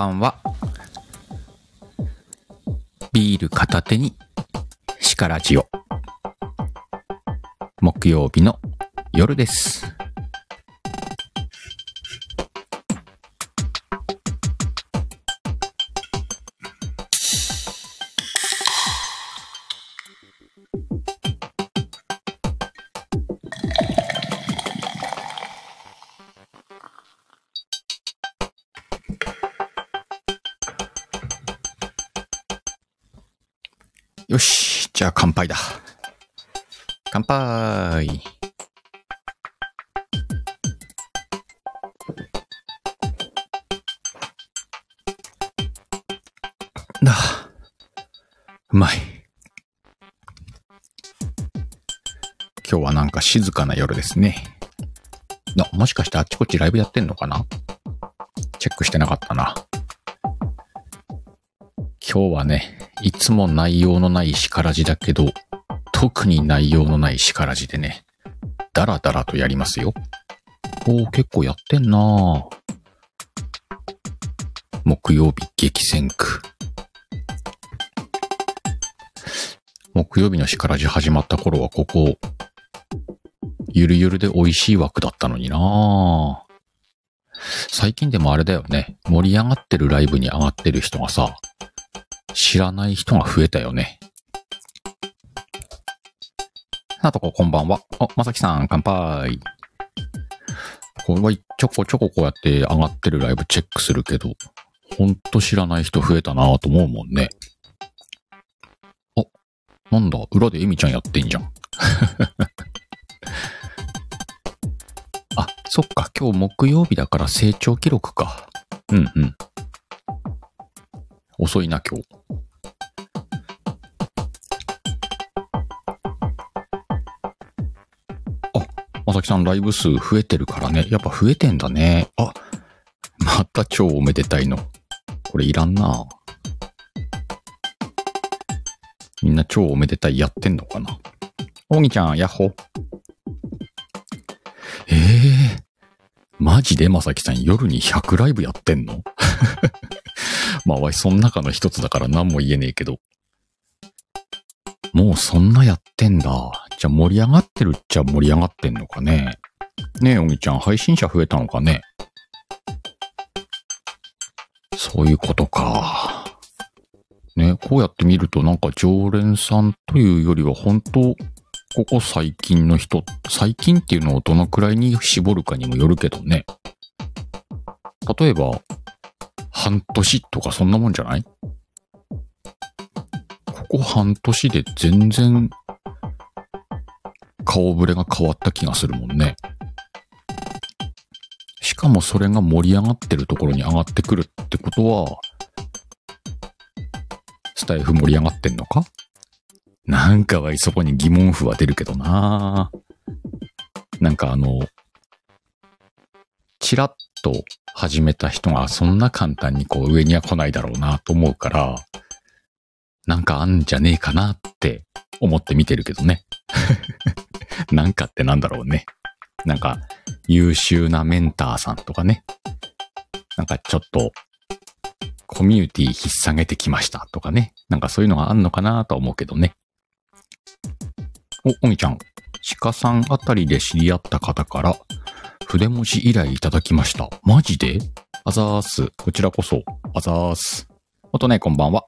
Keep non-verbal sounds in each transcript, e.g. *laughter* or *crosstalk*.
ばんは。ビール片手に、シカラジオ。木曜日の夜です。杯だ。乾杯。だ。うまい。今日はなんか静かな夜ですね。な、もしかしてあっちこっちライブやってんのかな？チェックしてなかったな。今日はね、いつも内容のない叱らじだけど、特に内容のない叱らじでね、ダラダラとやりますよ。おー、結構やってんなぁ木曜日激戦区。木曜日の叱らじ始まった頃はここ、ゆるゆるで美味しい枠だったのになぁ最近でもあれだよね。盛り上がってるライブに上がってる人がさ、知らない人が増えたよね。なとここんばんは。お、まさきさん、乾杯。これはちょこちょここうやって上がってるライブチェックするけど、ほんと知らない人増えたなぁと思うもんね。あ、なんだ、裏でエミちゃんやってんじゃん。*laughs* あ、そっか、今日木曜日だから成長記録か。うんうん。遅いな、今日。まさきさんライブ数増えてるからね。やっぱ増えてんだね。あ、また超おめでたいの。これいらんな。みんな超おめでたいやってんのかな。おぎちゃん、ヤッホ。ええー、マジでまさきさん夜に100ライブやってんの？*laughs* まあ、わい、その中の一つだから何も言えねえけど。もうそんなやってんだ。じゃ盛り上がってるっちゃ盛り上がってんのかね？ねえ、おぎちゃん、配信者増えたのかね？そういうことか。ね、こうやって見るとなんか常連さんというよりは本当ここ最近の人、最近っていうのをどのくらいに絞るかにもよるけどね。例えば、半年とかそんなもんじゃない？ここ半年で全然顔ぶれが変わった気がするもんね。しかもそれが盛り上がってるところに上がってくるってことは、スタイフ盛り上がってんのか？なんかはそこに疑問符は出るけどななんかあの、チラッと始めた人がそんな簡単にこう上には来ないだろうなと思うから、なんかあんじゃねえかなって思って見てるけどね。*laughs* なんかってなんだろうね。なんか優秀なメンターさんとかね。なんかちょっとコミュニティ引っ提げてきましたとかね。なんかそういうのがあんのかなとは思うけどね。お、おぎちゃん。鹿さんあたりで知り合った方から、筆文字依頼いただきました。マジで？あざーす。こちらこそ。あざーす。あとね、こんばんは。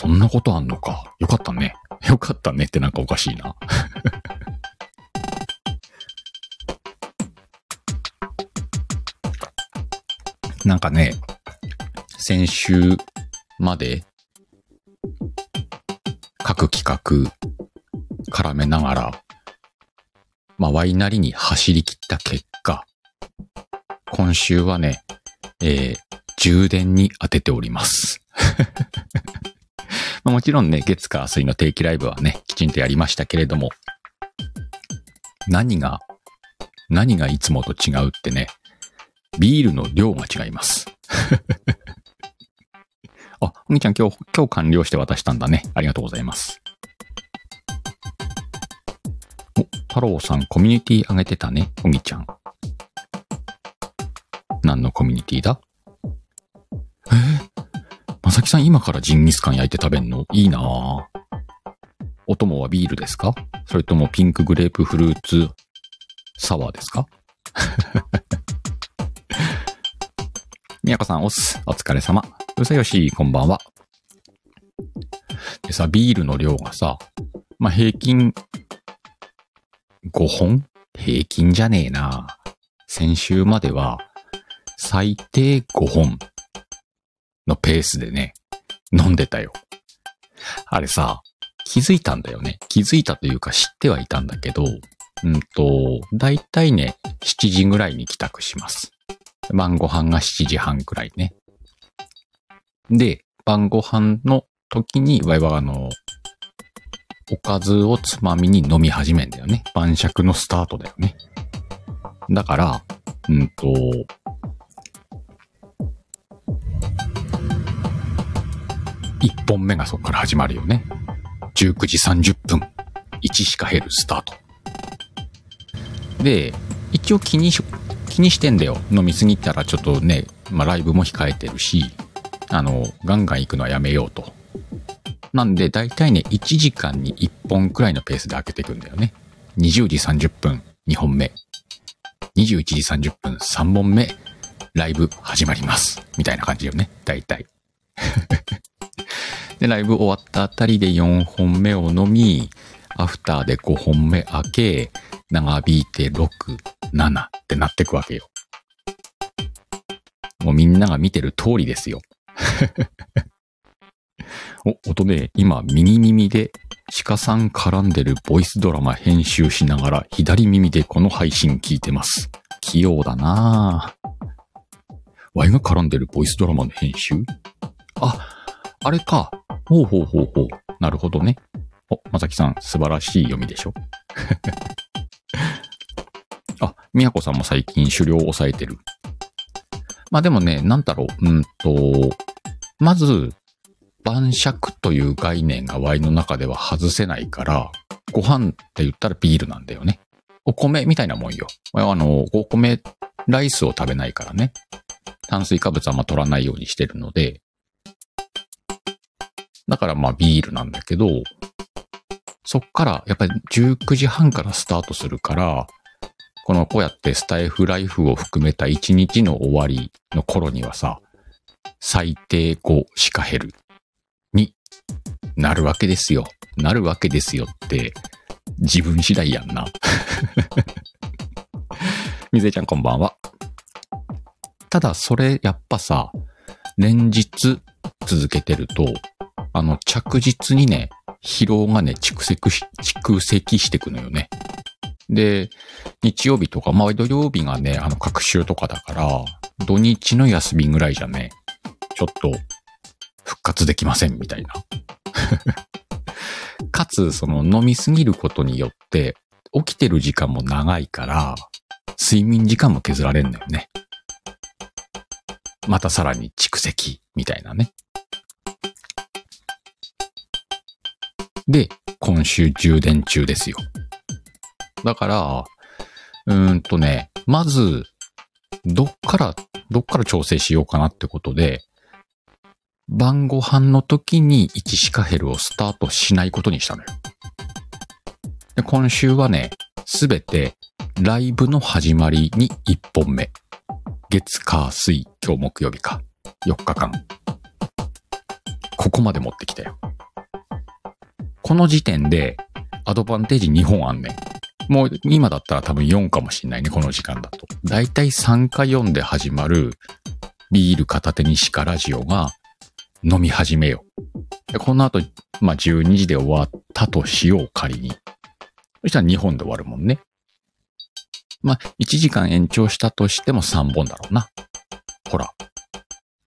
そんなことあんのか。よかったね。よかったねってなんかおかしいな。*laughs* なんかね、先週まで各企画絡めながら、まあ、ワイなりに走り切った結果、今週はね、えー、充電に当てております。*laughs* まもちろんね、月火水の定期ライブはね、きちんとやりましたけれども、何が、何がいつもと違うってね、ビールの量が違います。*laughs* あ、お兄ちゃん今日、今日完了して渡したんだね。ありがとうございます。お、太郎さんコミュニティ上げてたね、おみちゃん。何のコミュニティだ？えまさきさん今からジンギスカン焼いて食べんの？いいなぁ。お供はビールですか？それともピンクグレープフルーツサワーですか？みやこさん、おっす。お疲れ様。うさよし、こんばんは。でさ、ビールの量がさ、まあ、平均5本平均じゃねえな。先週までは最低5本のペースでね、飲んでたよ。あれさ、気づいたんだよね。気づいたというか知ってはいたんだけど、うんと、だいたいね、7時ぐらいに帰宅します。晩ご飯が7時半くらいね。で、晩ご飯の時に、わいはあの、おかずをつまみに飲み始めんだよね。晩酌のスタートだよね。だから、うんと、一本目がそこから始まるよね。19時30分。1しか減るスタート。で、一応気にし、気にしてんだよ。飲みすぎたらちょっとね、まあライブも控えてるし、あの、ガンガン行くのはやめようと。なんで、だいたいね、1時間に1本くらいのペースで開けていくんだよね。20時30分、2本目。21時30分、3本目。ライブ始まります。みたいな感じよね。だいたい。で、ライブ終わったあたりで4本目を飲み、アフターで5本目開け、長引いて6、7ってなってくわけよ。もうみんなが見てる通りですよ。*laughs* お、音ね、今、右耳で鹿さん絡んでるボイスドラマ編集しながら、左耳でこの配信聞いてます。器用だなぁ。ワイが絡んでるボイスドラマの編集？あ、あれか。ほうほうほうほう。なるほどね。お、まさきさん、素晴らしい読みでしょ？*laughs* あ、みやこさんも最近狩猟を抑えてる。まあでもね、なんだろう、うんと、まず、晩酌という概念がワイの中では外せないから、ご飯って言ったらビールなんだよね。お米みたいなもんよ。あの、お米、ライスを食べないからね。炭水化物はあんま取らないようにしてるので、だからまあビールなんだけど、そっからやっぱり19時半からスタートするから、このこうやってスタイフライフを含めた1日の終わりの頃にはさ、最低5しか減る。になるわけですよ。なるわけですよって、自分次第やんな。*laughs* みずえちゃんこんばんは。ただそれやっぱさ、連日続けてると、あの着実にね、疲労がね、蓄積し、蓄積していくのよね。で、日曜日とか、まあ土曜日がね、あの、各週とかだから、土日の休みぐらいじゃね、ちょっと、復活できません、みたいな。*laughs* かつ、その、飲みすぎることによって、起きてる時間も長いから、睡眠時間も削られんだよね。またさらに蓄積、みたいなね。で、今週充電中ですよ。だから、うーんとね、まず、どっから、どっから調整しようかなってことで、晩ご飯の時に1シカヘルをスタートしないことにしたのよ。で今週はね、すべてライブの始まりに1本目。月、火、水、今日木曜日か。4日間。ここまで持ってきたよ。この時点で、アドバンテージ2本あんねん。もう今だったら多分4かもしんないね、この時間だと。だいたい3か4で始まるビール片手に鹿ラジオが飲み始めよう。でこの後、まあ、12時で終わったとしよう、仮に。そしたら2本で終わるもんね。まあ、1時間延長したとしても3本だろうな。ほら。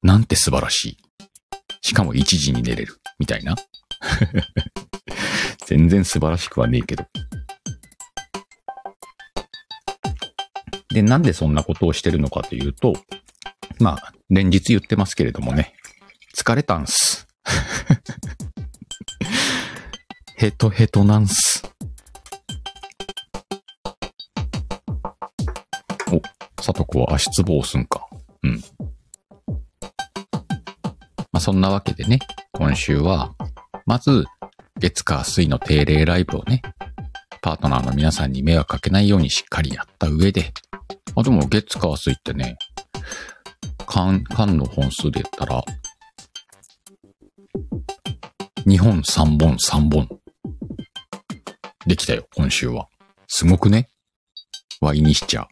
なんて素晴らしい。しかも1時に寝れる。みたいな。全然素晴らしくはねえけど。で、なんでそんなことをしてるのかというと、まあ、連日言ってますけれどもね、疲れたんす。*laughs* ヘトヘトなんす。お、さとこは足つぼをすんか。うん。まあ、そんなわけでね、今週は、まず、月火水の定例ライブをね、パートナーの皆さんに迷惑かけないようにしっかりやった上で、あ、でも月火水ってね、缶、缶の本数で言ったら、2本3本3本。できたよ、今週は。すごくね？ワイにしちゃう。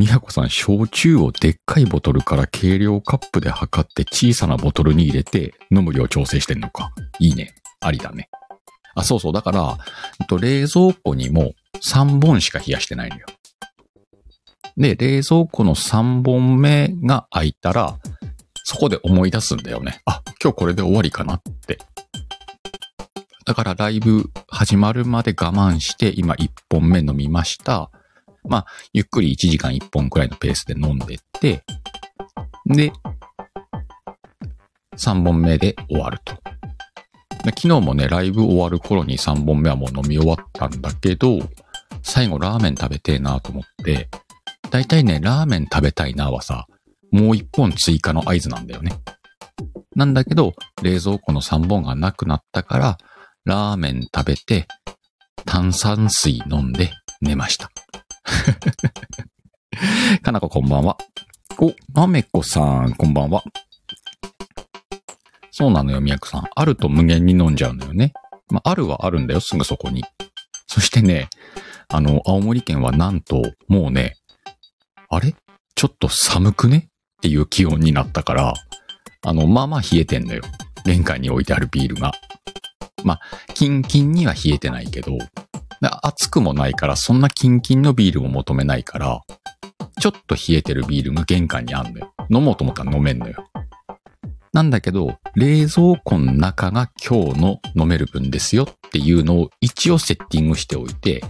みやこさん、焼酎をでっかいボトルから軽量カップで測って小さなボトルに入れて飲む量調整してんのか。いいね。ありだね。あ、そうそう。だから、冷蔵庫にも3本しか冷やしてないのよ。で、冷蔵庫の3本目が開いたら、そこで思い出すんだよね。あ、今日これで終わりかなって。だからライブ始まるまで我慢して、今1本目飲みました。まあ、ゆっくり1時間1本くらいのペースで飲んでって、で、3本目で終わると。昨日もね、ライブ終わる頃に3本目はもう飲み終わったんだけど、最後ラーメン食べてえなと思って、だいたいね、ラーメン食べたいなはさ、もう1本追加の合図なんだよね。なんだけど、冷蔵庫の3本がなくなったから、ラーメン食べて、炭酸水飲んで寝ました。*laughs* かなここんばんは。お、まめこさん、こんばんは。そうなのよ、みやくさん。あると無限に飲んじゃうのよね。まあ、あるはあるんだよ、すぐそこに。そしてね、あの、青森県はなんと、もうね、あれ？ちょっと寒くね？っていう気温になったから、あの、まあまあ冷えてんのよ。玄関に置いてあるビールが。まあ、キンキンには冷えてないけど、暑くもないから、そんなキンキンのビールを求めないから、ちょっと冷えてるビールが玄関にあんのよ。飲もうと思ったら飲めんのよ。なんだけど、冷蔵庫の中が今日の飲める分ですよっていうのを一応セッティングしておいて、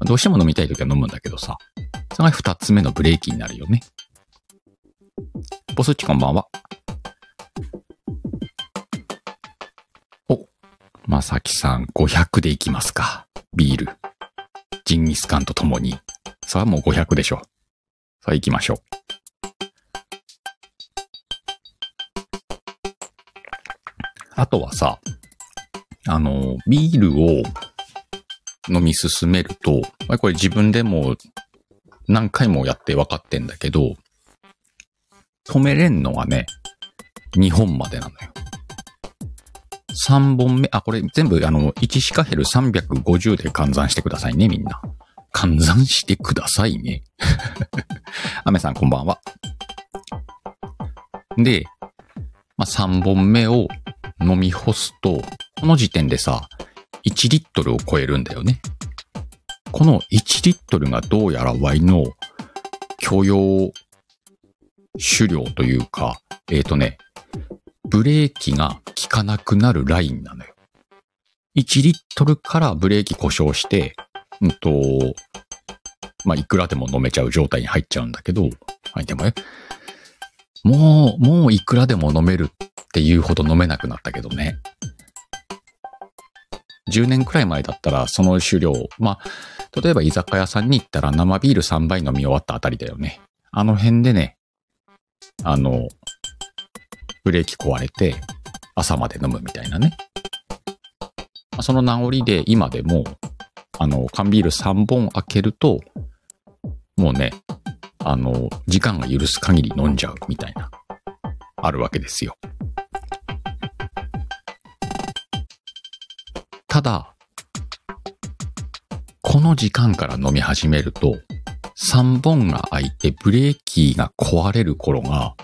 どうしても飲みたい時は飲むんだけどさ、それが二つ目のブレーキになるよね。ボスッチこんばんは。お、まさきさん500でいきますか。ビール。ジンギスカンと共に。さあもう500でしょ。さあ行きましょう。あとはさ、あの、ビールを飲み進めると、これ自分でも何回もやって分かってんだけど、止めれんのはね、2本までなのよ。3本目、あ、これ全部あの、1シカヘル350で換算してくださいね、みんな。換算してくださいね。*laughs* アメさんこんばんは。で、まあ、3本目を飲み干すと、この時点でさ、1リットルを超えるんだよね。この1リットルがどうやらワイの許容酒量というか、えっ、ー、とね、ブレーキが効かなくなるラインなのよ。1リットルからブレーキ故障して、うんと、まあ、いくらでも飲めちゃう状態に入っちゃうんだけど、はい、でもね、もう、もういくらでも飲めるっていうほど飲めなくなったけどね。10年くらい前だったらその酒量、まあ、例えば居酒屋さんに行ったら生ビール3杯飲み終わったあたりだよね。あの辺でね、あの、ブレーキ壊れて朝まで飲むみたいなね。その名残で今でも、あの、缶ビール3本開けると、もうね、あの、時間が許す限り飲んじゃうみたいな、あるわけですよ。ただ、この時間から飲み始めると、3本が開いてブレーキが壊れる頃が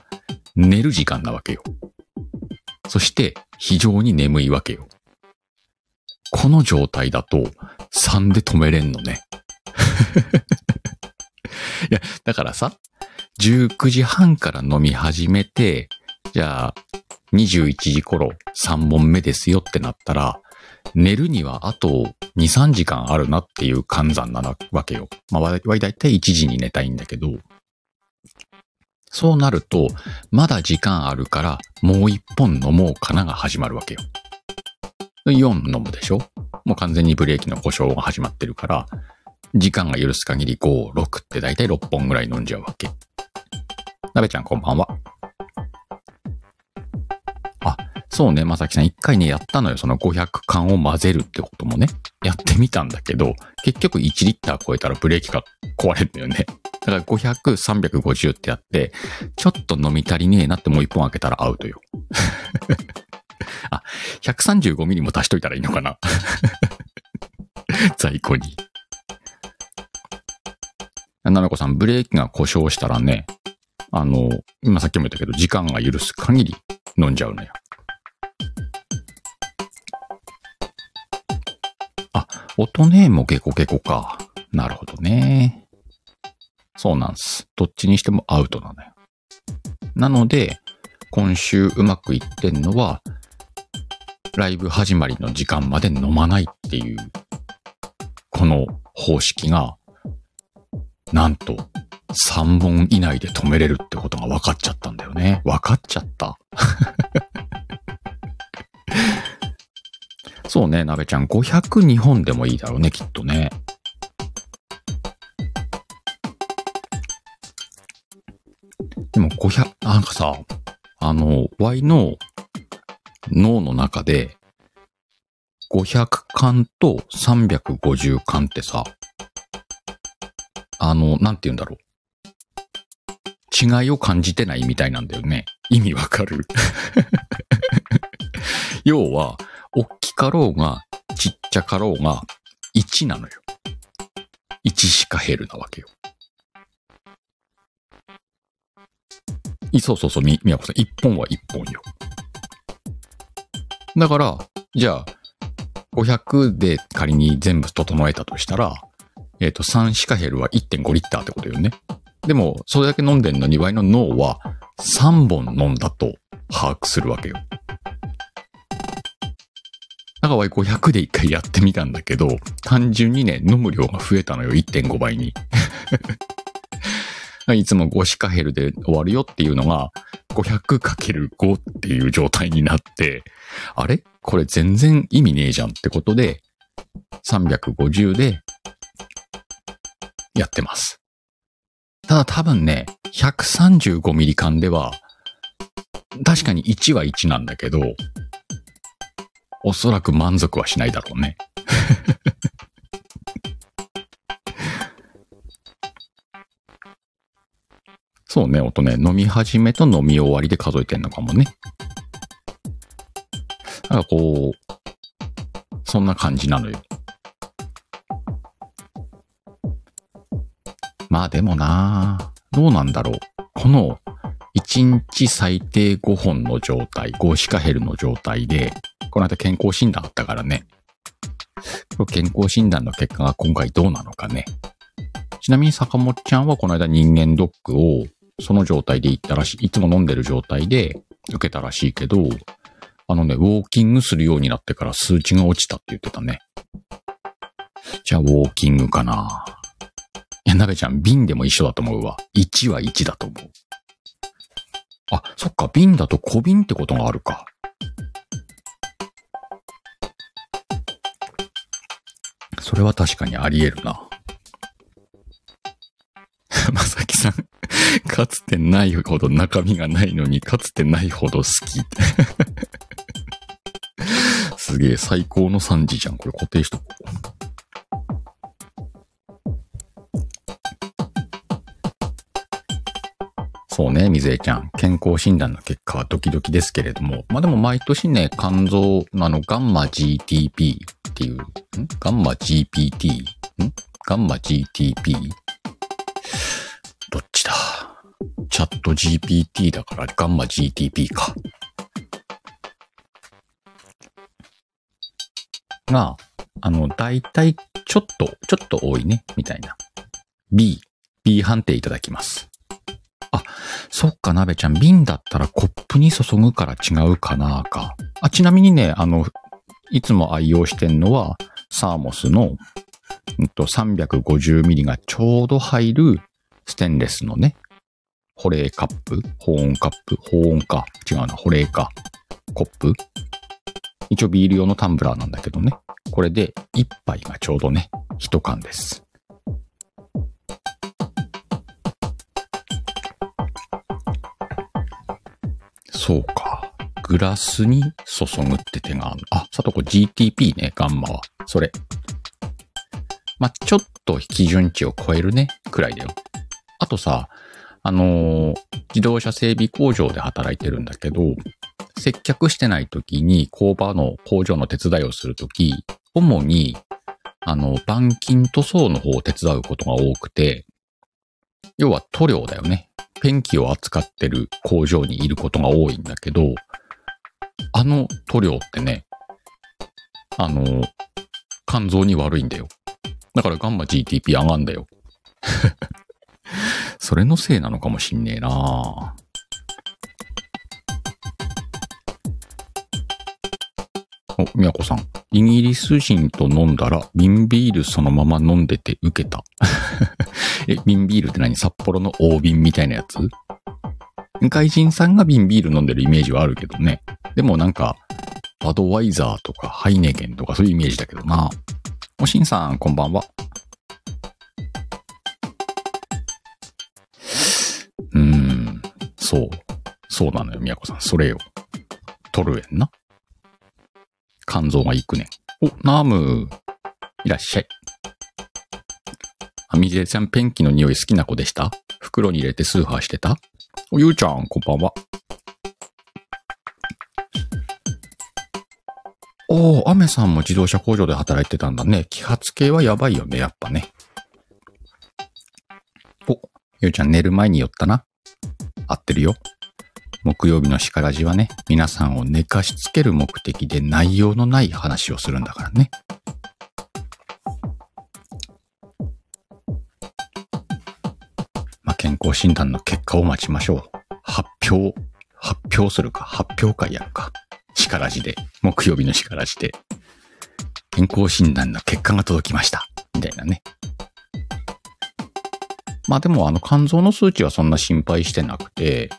寝る時間なわけよ。そして非常に眠いわけよ。この状態だと3で止めれんのね。*laughs* いや、だからさ、19時半から飲み始めて、じゃあ21時頃3本目ですよってなったら、寝るにはあと2、3時間あるなっていう換算なわけよ。まあ、わいたい1時に寝たいんだけど、そうなると、まだ時間あるから、もう一本飲もうかなが始まるわけよ。4飲むでしょ？もう完全にブレーキの故障が始まってるから、時間が許す限り5、6って大体6本ぐらい飲んじゃうわけ。なべちゃんこんばんは。そうね、まさきさん一回ね、やったのよ。その500缶を混ぜるってこともね。やってみたんだけど、結局1リッター超えたらブレーキが壊れるんだよね。だから500、350ってやって、ちょっと飲み足りねえなってもう1本開けたらアウトよ。*laughs* あ、135ミリも足しといたらいいのかな *laughs* 在庫に。ななこさん、ブレーキが故障したらね、あの、今さっきも言ったけど、時間が許す限り飲んじゃうのよ。音ねもゲコゲコか。なるほどね。そうなんです。どっちにしてもアウトなのよ。なので、今週うまくいってんのは、ライブ始まりの時間まで飲まないっていう、この方式が、なんと3本以内で止めれるってことが分かっちゃったんだよね。分かっちゃった。そうね、なべちゃん、502本でもいいだろうね、きっとね。でも500、なんかさ、あの、Y の脳の中で、500巻と350巻ってさ、あの、なんて言うんだろう。違いを感じてないみたいなんだよね。意味わかる *laughs* 要は、大きかろうが、ちっちゃかろうが、1なのよ。1しか減るなわけよ。そうそうそう、み、みやこさん、1本は1本よ。だから、じゃあ、500で仮に全部整えたとしたら、えっ、ー、と、3シカヘルは1.5リッターってことよね。でも、それだけ飲んでんのに、ワイの脳は3本飲んだと把握するわけよ。だからワイ500で一回やってみたんだけど、単純にね、飲む量が増えたのよ、1.5倍に。*laughs* いつも5シカヘルで終わるよっていうのが、500×5 っていう状態になって、あれ？これ全然意味ねえじゃんってことで、350でやってます。ただ多分ね、135ミリ缶では、確かに1は1なんだけど、おそらく満足はしないだろうね。*laughs* そうね、音ね、飲み始めと飲み終わりで数えてんのかもね。なんかこう、そんな感じなのよ。まあでもなどうなんだろう。この1日最低5本の状態、5シカヘルの状態で、この間健康診断あったからね。健康診断の結果が今回どうなのかね。ちなみに坂本ちゃんはこの間人間ドックをその状態で行ったらしい。いつも飲んでる状態で受けたらしいけど、あのね、ウォーキングするようになってから数値が落ちたって言ってたね。じゃあウォーキングかな。いや、なべちゃん、瓶でも一緒だと思うわ。1は1だと思う。あ、そっか、瓶だと小瓶ってことがあるか。それは確かにあり得るな。*laughs* まさきさん、かつてないほど中身がないのに、かつてないほど好き。*laughs* すげえ、最高の3時じゃん。これ固定しとこう。そうね、水江ちゃん。健康診断の結果はドキドキですけれども。まあでも毎年ね、肝臓あの、ガンマ GTP っていう、ん？ガンマ GPT? ん？ガンマ GTP? どっちだ？チャット GPT だからガンマ GTP か。が、あの、だいたいちょっと、ちょっと多いね、みたいな。B、B 判定いただきます。あ、そっか、鍋ちゃん、瓶だったらコップに注ぐから違うかなか。あ、ちなみにね、あの、いつも愛用してんのは、サーモスの、うんと、350ミリがちょうど入るステンレスのね、保冷カップ保温カップ保温か。違うな、保冷か。コップ一応ビール用のタンブラーなんだけどね。これで1杯がちょうどね、1缶です。そうか。グラスに注ぐって手がある。あ、さとこ GTP ね、ガンマは。それ。まあ、ちょっと基準値を超えるね、くらいだよ。あとさ、あのー自動車整備工場で働いてるんだけど、接客してない時に工場の工場の手伝いをするとき、主に、あの、板金塗装の方を手伝うことが多くて、要は塗料だよね。ペンキを扱ってる工場にいることが多いんだけど、あの塗料ってね、あの、肝臓に悪いんだよ。だからガンマ GTP 上がんだよ。*laughs* それのせいなのかもしんねえなお、みやこさん。イギリス人と飲んだら、瓶ビールそのまま飲んでて受けた。*laughs* え、瓶ビールって何？札幌の大瓶みたいなやつ？外人さんが瓶ビール飲んでるイメージはあるけどね。でもなんか、バドワイザーとかハイネケンとかそういうイメージだけどな。おしんさん、こんばんは。うーん、そう。そうなのよ、みやこさん。それよ。トルエンな。肝臓がいくねん。お、ナーム。いらっしゃい。あみじえちゃんペンキの匂い好きな子でした？袋に入れてスーハーしてた？お、ゆうちゃん、こんばんは。おー、アメさんも自動車工場で働いてたんだね。揮発系はやばいよね、やっぱね。お、ゆうちゃん寝る前に寄ったな。合ってるよ。木曜日の叱らじはね、皆さんを寝かしつける目的で内容のない話をするんだからね。まあ、健康診断の結果を待ちましょう。発表、発表するか、発表会やるか。叱らじで、木曜日の叱らじで。健康診断の結果が届きました。みたいなね。まあでもあの肝臓の数値はそんな心配してなくて、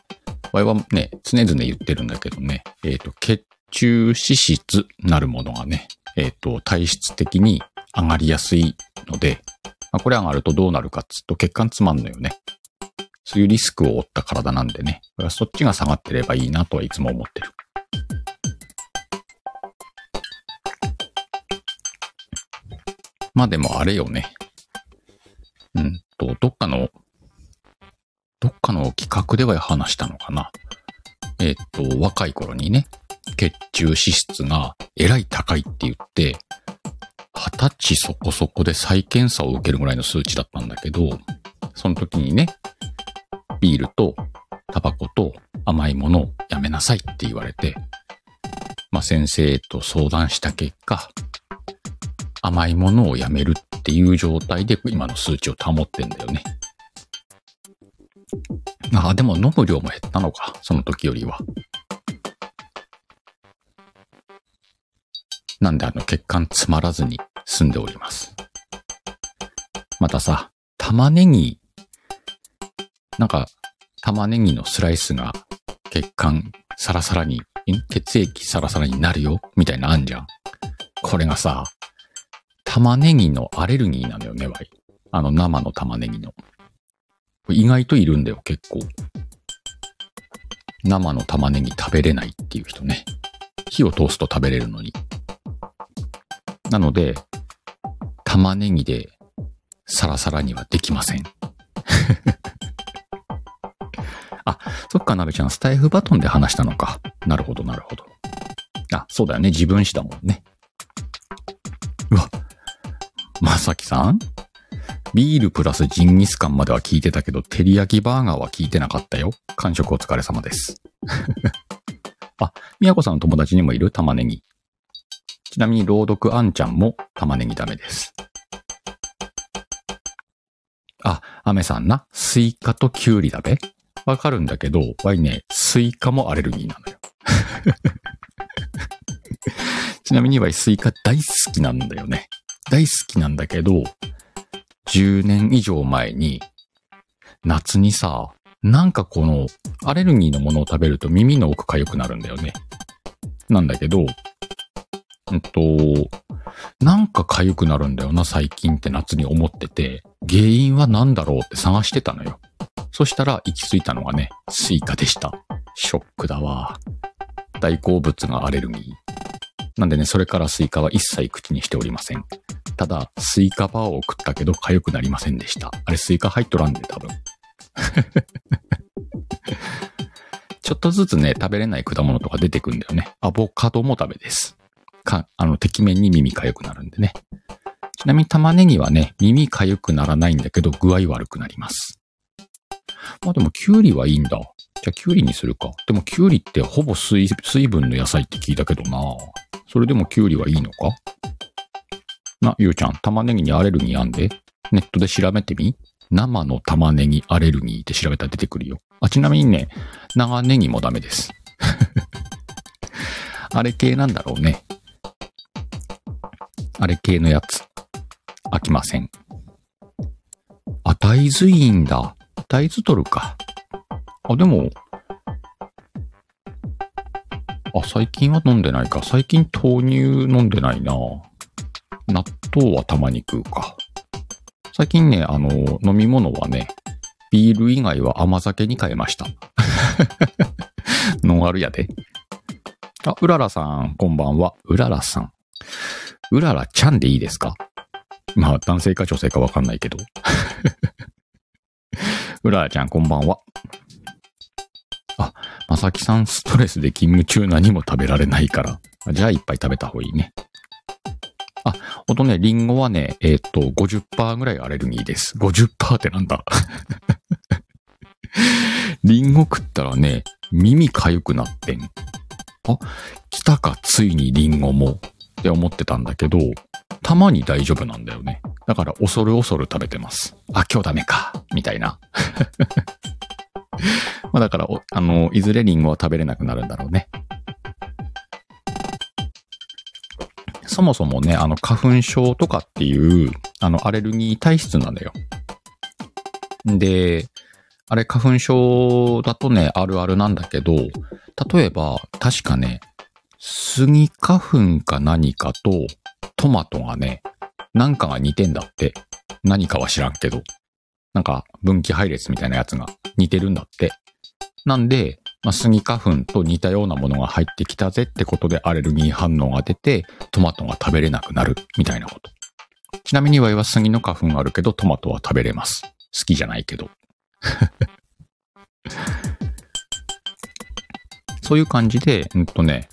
我々はね、常々言ってるんだけどね、えっ、と、血中脂質なるものがね、えっ、と、体質的に上がりやすいので、まあ、これ上がるとどうなるかっつうと血管詰まんのよね。そういうリスクを負った体なんでね、そっちが下がってればいいなとはいつも思ってる。まあでもあれよね。うんと、どっかの、どっかの企画では話したのかな。えっと、若い頃にね、血中脂質がえらい高いって言って、二十歳そこそこで再検査を受けるぐらいの数値だったんだけど、その時にね、ビールとタバコと甘いものをやめなさいって言われて、まあ先生と相談した結果、甘いものをやめるっていう状態で今の数値を保ってんだよね。ああ、でも飲む量も減ったのか、その時よりは。なんであの血管詰まらずに済んでおります。またさ、玉ねぎ、なんか玉ねぎのスライスが血管サラサラに、血液サラサラになるよ？みたいなあんじゃん。これがさ、玉ねぎのアレルギーなのよね、わい。あの生の玉ねぎの。意外といるんだよ、結構。生の玉ねぎ食べれないっていう人ね。火を通すと食べれるのに。なので、玉ねぎでサラサラにはできません。*laughs* あ、そっか、なべちゃん、スタイフバトンで話したのか。なるほど、なるほど。あ、そうだよね。自分史だもんね。うわ、まさきさん？ビールプラスジンギスカンまでは聞いてたけど、照り焼きバーガーは聞いてなかったよ。完食お疲れ様です。*laughs* あ、みやこさんの友達にもいる？玉ねぎ。ちなみに朗読あんちゃんも玉ねぎダメです。あ、アメさんな？スイカとキュウリだべ？わかるんだけど、わいね、スイカもアレルギーなのよ。*laughs* ちなみにわいスイカ大好きなんだよね。大好きなんだけど、10年以上前に、夏にさ、なんかこの、アレルギーのものを食べると耳の奥痒くなるんだよね。なんだけど、うんと、なんか痒くなるんだよな、最近って夏に思ってて、原因は何だろうって探してたのよ。そしたら行き着いたのがね、スイカでした。ショックだわ。大好物がアレルギー。なんでね、それからスイカは一切口にしておりません。ただ、スイカバーを食ったけど痒くなりませんでした。あれスイカ入っとらんで、多分。*laughs* ちょっとずつね、食べれない果物とか出てくんだよね。アボカドもダメです。か、あの、敵面に耳痒くなるんでね。ちなみに玉ねぎはね、耳痒くならないんだけど、具合悪くなります。まあでも、キュウリはいいんだ。じゃあ、キュウリにするか。でも、キュウリってほぼ水分の野菜って聞いたけどな。それでもキュウリはいいのか？な、ゆうちゃん、玉ねぎにアレルギーあんで、ネットで調べてみ生の玉ねぎアレルギーって調べたら出てくるよ。あ、ちなみにね、長ネギもダメです。*laughs* あれ系なんだろうね。あれ系のやつ。飽きません。あ、大豆いいんだ。大豆取るか。あ、でも、あ、最近は飲んでないか。最近豆乳飲んでないな。納豆はたまに食うか。最近ね、あの、飲み物はね、ビール以外は甘酒に変えました。*laughs* ノンアルやで。あ、うららさん、こんばんは。うららさん。うららちゃんでいいですか？まあ、男性か女性かわかんないけど。うららちゃん、こんばんは。あ、まさきさん、ストレスで勤務中何も食べられないから。じゃあ、いっぱい食べた方がいいね。あ、ほんとね、リンゴはね、えっ、と、50%ぐらいアレルギーです。50%ってなんだ？*laughs* リンゴ食ったらね、耳痒くなってん。あ、来たか、ついにリンゴも。って思ってたんだけど、たまに大丈夫なんだよね。だから恐る恐る食べてます。あ、今日ダメか。みたいな。*laughs* まあだから、あの、いずれリンゴは食べれなくなるんだろうね。そもそもね、あの、花粉症とかっていう、あの、アレルギー体質なんだよ。で、あれ花粉症だとね、あるあるなんだけど、例えば、確かね、スギ花粉か何かとトマトがね、なんかが似てんだって。何かは知らんけど。なんか分岐配列みたいなやつが似てるんだって。なんで、まあ、スギ花粉と似たようなものが入ってきたぜってことでアレルギー反応が出て、トマトが食べれなくなるみたいなこと。ちなみにワイはスギの花粉あるけどトマトは食べれます。好きじゃないけど。*laughs* そういう感じで、うんとね、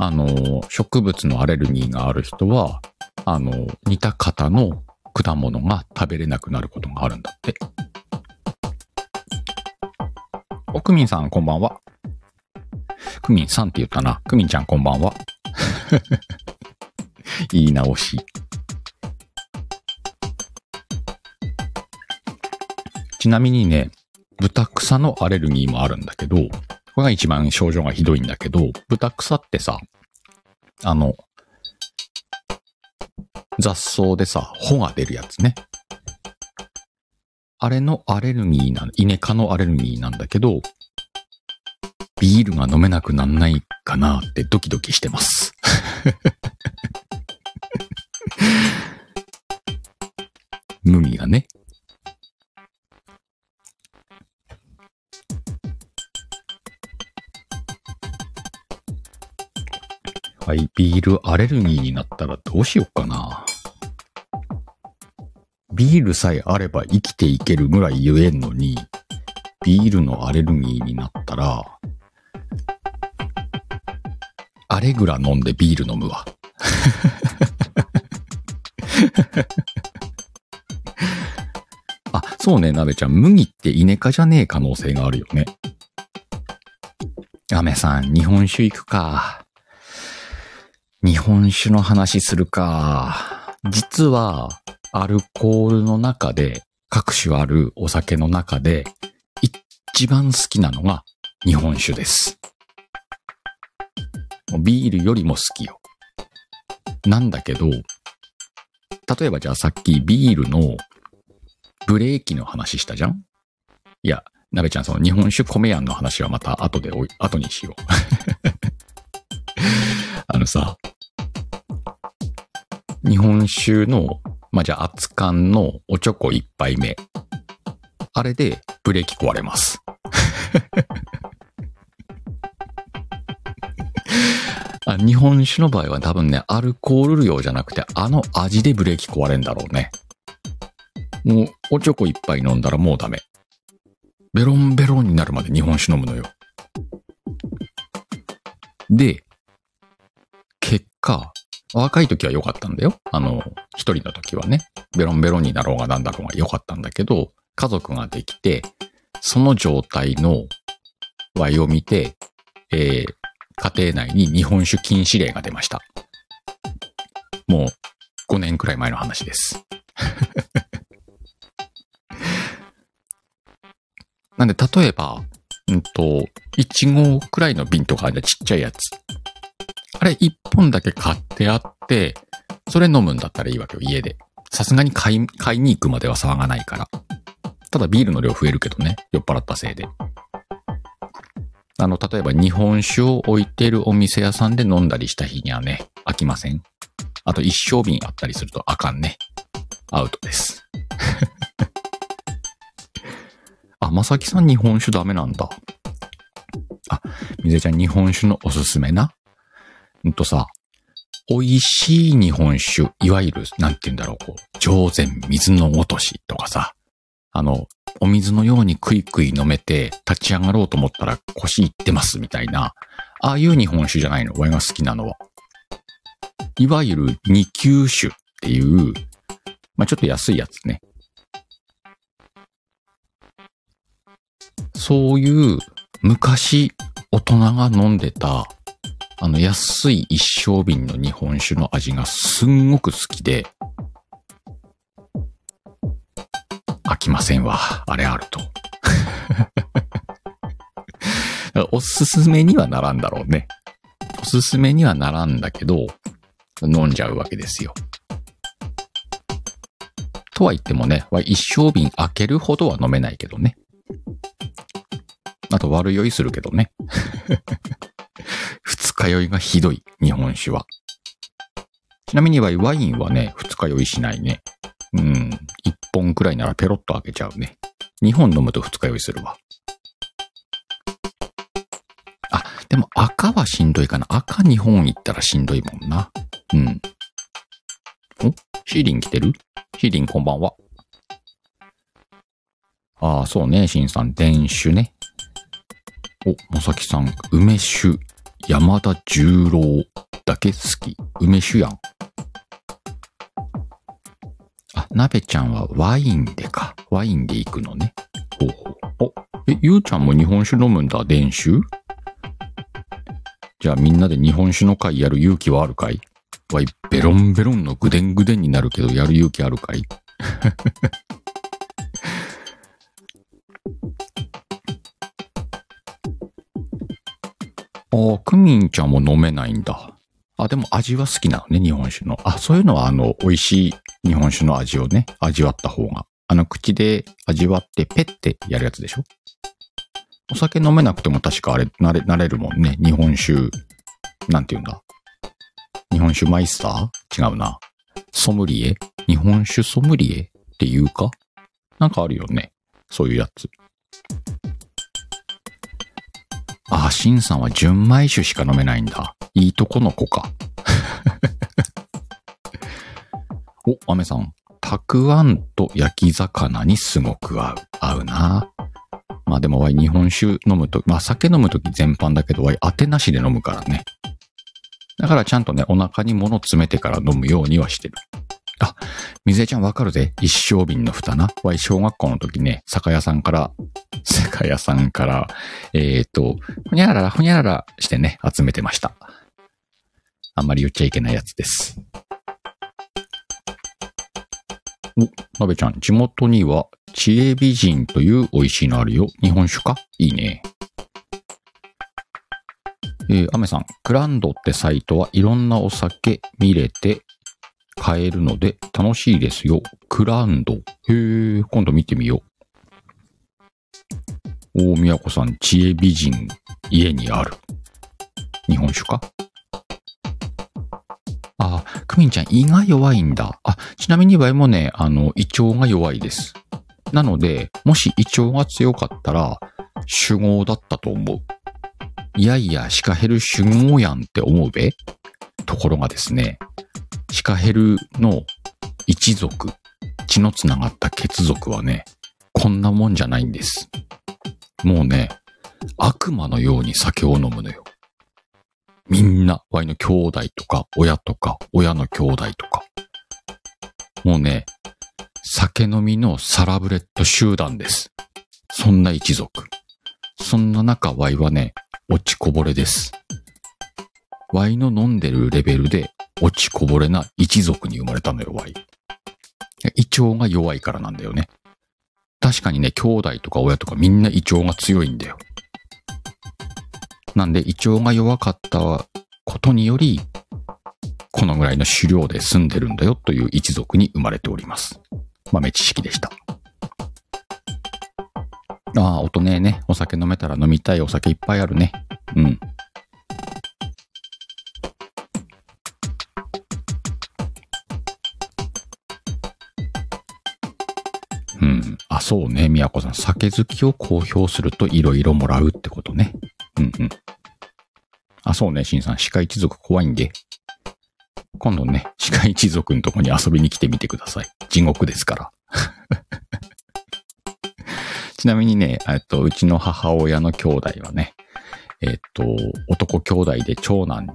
あの、植物のアレルギーがある人は、あの、似た型の果物が食べれなくなることがあるんだって。お、クミンさんこんばんは。クミンさんって言ったな。クミンちゃんこんばんは。*laughs* 言い直し。ちなみにね、豚草のアレルギーもあるんだけど、これが一番症状がひどいんだけど、豚草ってさ、あの、雑草でさ、穂が出るやつね。あれのアレルギーな、イネ科のアレルギーなんだけど、ビールが飲めなくなんないかなってドキドキしてます。*laughs* 麦がね。はい、ビールアレルギーになったらどうしよっかな。ビールさえあれば生きていけるぐらい言えんのに、ビールのアレルギーになったら、アレグラ飲んでビール飲むわ。*laughs* あ、そうね、なべちゃん。麦ってイネ科じゃねえ可能性があるよね。アメさん、日本酒行くか。日本酒の話するか。実は、アルコールの中で、各種あるお酒の中で、一番好きなのが日本酒です。ビールよりも好きよ。なんだけど、例えばじゃあさっきビールのブレーキの話したじゃん？いや、なべちゃんその日本酒米やんの話はまた後でおい、後にしよう。あのさ、日本酒の、まあ、じゃあ熱燗のおちょこ一杯目。あれでブレーキ壊れます。*laughs* あ日本酒の場合は多分ね、アルコール量じゃなくて、あの味でブレーキ壊れんだろうね。もう、おちょこ一杯飲んだらもうダメ。ベロンベロンになるまで日本酒飲むのよ。で、結果、若い時は良かったんだよ。あの、一人の時はね。ベロンベロンになろうがなんだろうが良かったんだけど、家族ができて、その状態のワイを見て、えー、家庭内に日本酒禁止令が出ました。もう5年くらい前の話です。*laughs* なんで、例えば、うんと、1号くらいの瓶とかあるちっちゃいやつ。あれ1本だけ買ってあって、それ飲むんだったらいいわけよ、家で。さすがに買い、買いに行くまでは騒がないから。ただビールの量増えるけどね、酔っ払ったせいで。あの、例えば日本酒を置いてるお店屋さんで飲んだりした日にはね、飽きません。あと一升瓶あったりするとあかんね。アウトです。*laughs* あ、まさきさん日本酒ダメなんだ。あ、みぜちゃん日本酒のおすすめな。うんとさ、美味しい日本酒、いわゆる、なんて言うんだろう、こう、上善水の落としとかさ、あの、お水のようにクイクイ飲めて、立ち上がろうと思ったら腰いってますみたいな、ああいう日本酒じゃないの、俺が好きなのは。いわゆる二級酒っていう、まあ、ちょっと安いやつね。そういう昔大人が飲んでたあの安い一升瓶の日本酒の味がすんごく好きで飽きませんわ。あれあると。*laughs* おすすめにはならんだろうね。おすすめにはならんだけど、飲んじゃうわけですよ。とは言ってもね、一升瓶開けるほどは飲めないけどね。あと悪酔いするけどね。二日酔いがひどい、日本酒は。ちなみにワインはね、二日酔いしないね。うん。一本くらいならペロッと開けちゃうね。二本飲むと二日酔いするわ。あ、でも赤はしんどいかな。赤二本いったらしんどいもんな。うん。お？シーリン来てる？シーリンこんばんは。ああ、そうね、シンさん、電酒ね。お、まさきさん、梅酒、山田十郎だけ好き。梅酒やん。あ、なべちゃんはワインでか。ワインで行くのね。ほうほう。お、え、ゆうちゃんも日本酒飲むんだ、電酒？じゃあみんなで日本酒の会やる勇気はあるかい？わい、ベロンベロンのぐでんぐでんになるけどやる勇気あるかい？ああ、クミンちゃんも飲めないんだ。あ、でも味は好きなのね、日本酒の。あ、そういうのはあの、美味しい日本酒の味をね、味わった方が。あの、口で味わってペッてやるやつでしょ？お酒飲めなくても確かあれ、なれ、なれるもんね。日本酒、なんて言うんだ？日本酒マイスター？違うな。ソムリエ？日本酒ソムリエっていうか？なんかあるよね。そういうやつ。ああ、シンさんは純米酒しか飲めないんだ。いいとこの子か。*laughs* お、アメさん。たくあんと焼き魚にすごく合う。合うな。まあでもわい日本酒飲むと、まあ酒飲むとき全般だけどわい当てなしで飲むからね。だからちゃんとね、お腹に物詰めてから飲むようにはしてる。あ、水江ちゃんわかるぜ。一升瓶の蓋な。わい小学校の時ね、酒屋さんから、*laughs* 酒屋さんから、えっ、ー、と、ふにゃららふにゃららしてね、集めてました。あんまり言っちゃいけないやつです。お、なべちゃん、地元には、知恵美人という美味しいのあるよ。日本酒か？いいね。えー、アメさん、クランドってサイトはいろんなお酒見れて買えるので楽しいですよ。クランド。へえ、今度見てみよう。大宮子さん、知恵美人、家にある。日本酒か？あ、クミンちゃん胃が弱いんだ。あ、ちなみにワイもね、あの、胃腸が弱いです。なので、もし胃腸が強かったら、酒豪だったと思う。いやいや、シカヘル集合やんって思うべところがですね、シカヘルの一族、血のつながった血族はね、こんなもんじゃないんです。もうね、悪魔のように酒を飲むのよ。みんな、ワイの兄弟とか、親とか、親の兄弟とか。もうね、酒飲みのサラブレッド集団です。そんな一族。そんな中、ワイはね、落ちこぼれです。ワイの飲んでるレベルで落ちこぼれな一族に生まれたのよ、ワイ。胃腸が弱いからなんだよね。確かにね、兄弟とか親とかみんな胃腸が強いんだよ。なんで胃腸が弱かったことにより、このぐらいの狩猟で住んでるんだよという一族に生まれております。豆知識でした。ああ、音ねえね。お酒飲めたら飲みたいお酒いっぱいあるね。うん。うん。そうね。みやこさん。酒好きを公表すると色々もらうってことね。うんうん。あ、そうね。しんさん。鹿一族怖いんで。今度ね、鹿一族のとこに遊びに来てみてください。地獄ですから。*laughs* ちなみにね、えっと、うちの母親の兄弟はね、えっと、男兄弟で長男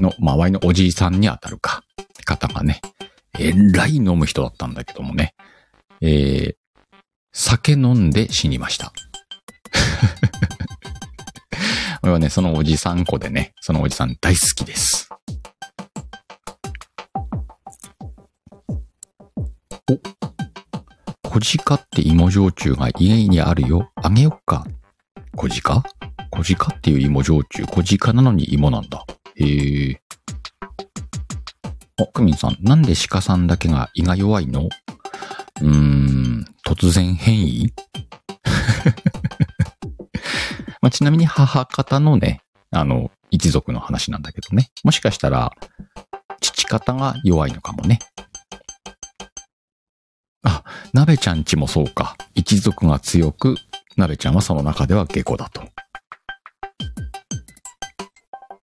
の、周りのおじいさんにあたるか、方がね、えらい飲む人だったんだけどもね、えー、酒飲んで死にました。*laughs* 俺はね、そのおじさん子でね、そのおじさん大好きです。お、小鹿って芋焼酎が家にあるよ。あげよっか。小鹿？小鹿っていう芋焼酎。小鹿なのに芋なんだ。へえ。お、クミンさん、なんで鹿さんだけが胃が弱いの？うーん、突然変異？*laughs* まあ、ちなみに母方のね、あの、一族の話なんだけどね。もしかしたら、父方が弱いのかもね。あ、鍋ちゃんちもそうか。一族が強く、鍋ちゃんはその中では下戸だと。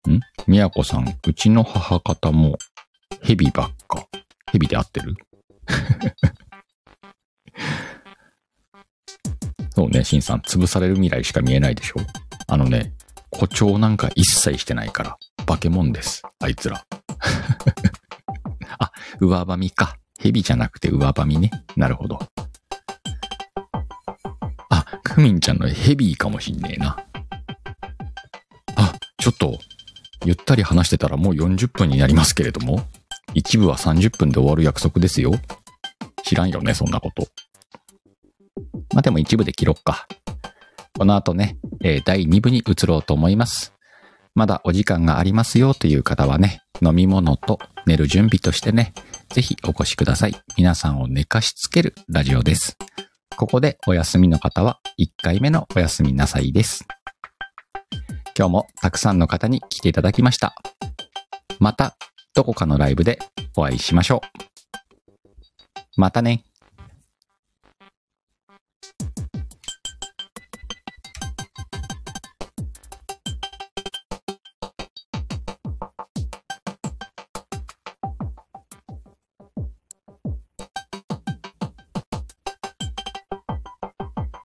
ん？みやこさん、うちの母方も、蛇ばっか。蛇で合ってる？そうね、しんさん、潰される未来しか見えないでしょあのね、誇張なんか一切してないから、化け物です。あいつら。*laughs* あ、上ばみか。蛇じゃなくて上ばみね。なるほど。あ、クミンちゃんのヘビーかもしんねえな。あ、ちょっと、ゆったり話してたらもう40分になりますけれども、一部は30分で終わる約束ですよ。知らんよね、そんなこと。まあ、でも一部で切ろっか。この後ね、えー、第2部に移ろうと思います。まだお時間がありますよという方はね、飲み物と寝る準備としてね、ぜひお越しください。皆さんを寝かしつけるラジオです。ここでお休みの方は1回目のお休みなさいです。今日もたくさんの方に来ていただきました。またどこかのライブでお会いしましょう。またね。